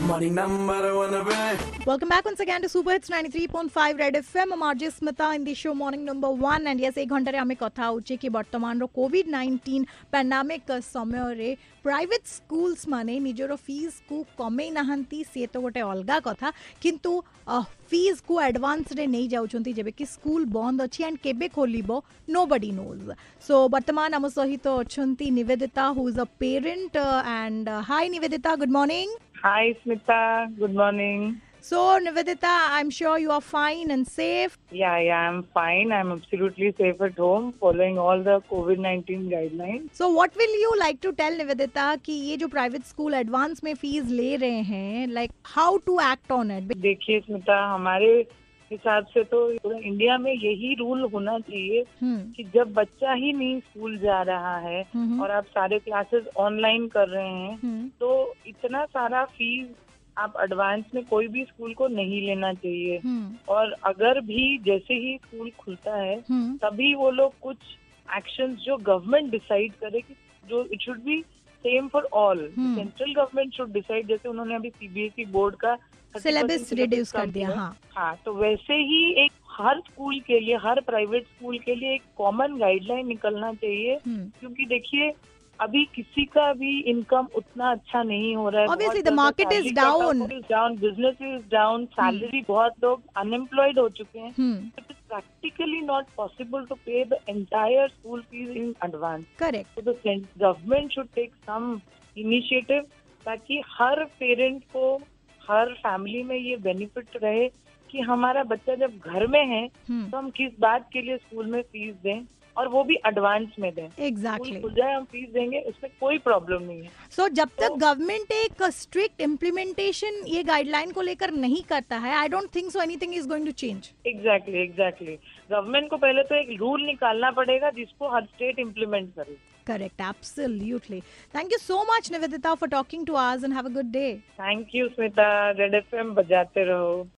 Morning number one of Welcome back once again to Super Hits 93.5 Red FM. I'm RJ Smita in the show Morning Number One. And yes, एक घंटे हमें कथा हो चुकी वर्तमान रो Covid 19 panoramic समय औरे प्राइवेट स्कूल्स माने निजोरो फ़ीस को कमे नहंती से तो वोटे अलगा कथा किंतु फ़ीस को एडवांस रे नहीं जाऊ चुनती जबे कि स्कूल बंद अच्छी एंड केबे खोली बो नोज़ सो वर्तमान हम सहित अच्छी Nivedita who is a parent and hi Nivedita good morning Hi, Smita. Good morning. So, Nivedita, I'm sure you are fine and safe. Yeah, yeah, I'm fine. I'm absolutely safe at home, following all the COVID 19 guidelines. So, what will you like to tell Nivedita कि ये जो private school advance में fees ले रहे हैं like how to act on it? देखिए स्मिता हमारे हिसाब से तो इंडिया में यही रूल होना चाहिए कि जब बच्चा ही नहीं स्कूल जा रहा है हम्म। और आप सारे क्लासेस ऑनलाइन कर रहे हैं तो इतना सारा फ़ीस आप एडवांस में कोई भी स्कूल को नहीं लेना चाहिए। और अगर भी जैसे ही स्कूल खुलता है तभी वो लोग कुछ एक्शंस जो गवर्नमेंट डिसाइड करे कि जो it should be same for all. Central government should decide जैसे उन्होंने अभी सीबीएसई बोर्ड का सिलेबस रिड्यूस कर दिया हाँ। हाँ तो वैसे ही एक हर स्कूल के लिए हर प्राइवेट स्कूल के लिए एक कॉमन गाइडलाइन निकलना चाहिए। हम्म। क्योंकि देखिए अभी किसी का भी इनकम उतना अच्छा नहीं हो रहा है। Obviously, the market is down. Down business is down salary बहुत लोग अनएम्प्लॉयड हो चुके हैं। It is practically not possible to pay the entire school fees in advance. Correct. So the government should take some initiative ताकि हर parent को हर family में ये benefit रहे कि हमारा बच्चा जब घर में है तो हम किस बात के लिए स्कूल में फ़ीस दें और वो भी एडवांस में दें। एग्जैक्टली खुल जाए हम फ़ीस देंगे उसमें कोई प्रॉब्लम नहीं है। सो so, जब तक तो- गवर्नमेंट एक स्ट्रिक्ट इम्प्लीमेंटेशन ये गाइडलाइन को लेकर नहीं करता है I don't think so anything is going to change exactly exactly government को पहले तो एक रूल निकालना पड़ेगा जिसको हर स्टेट इम्प्लीमेंट करे। Correct, absolutely. Thank you so much, Nivedita, for talking to us and have a good day. Thank you Smita red F बजाते रहो।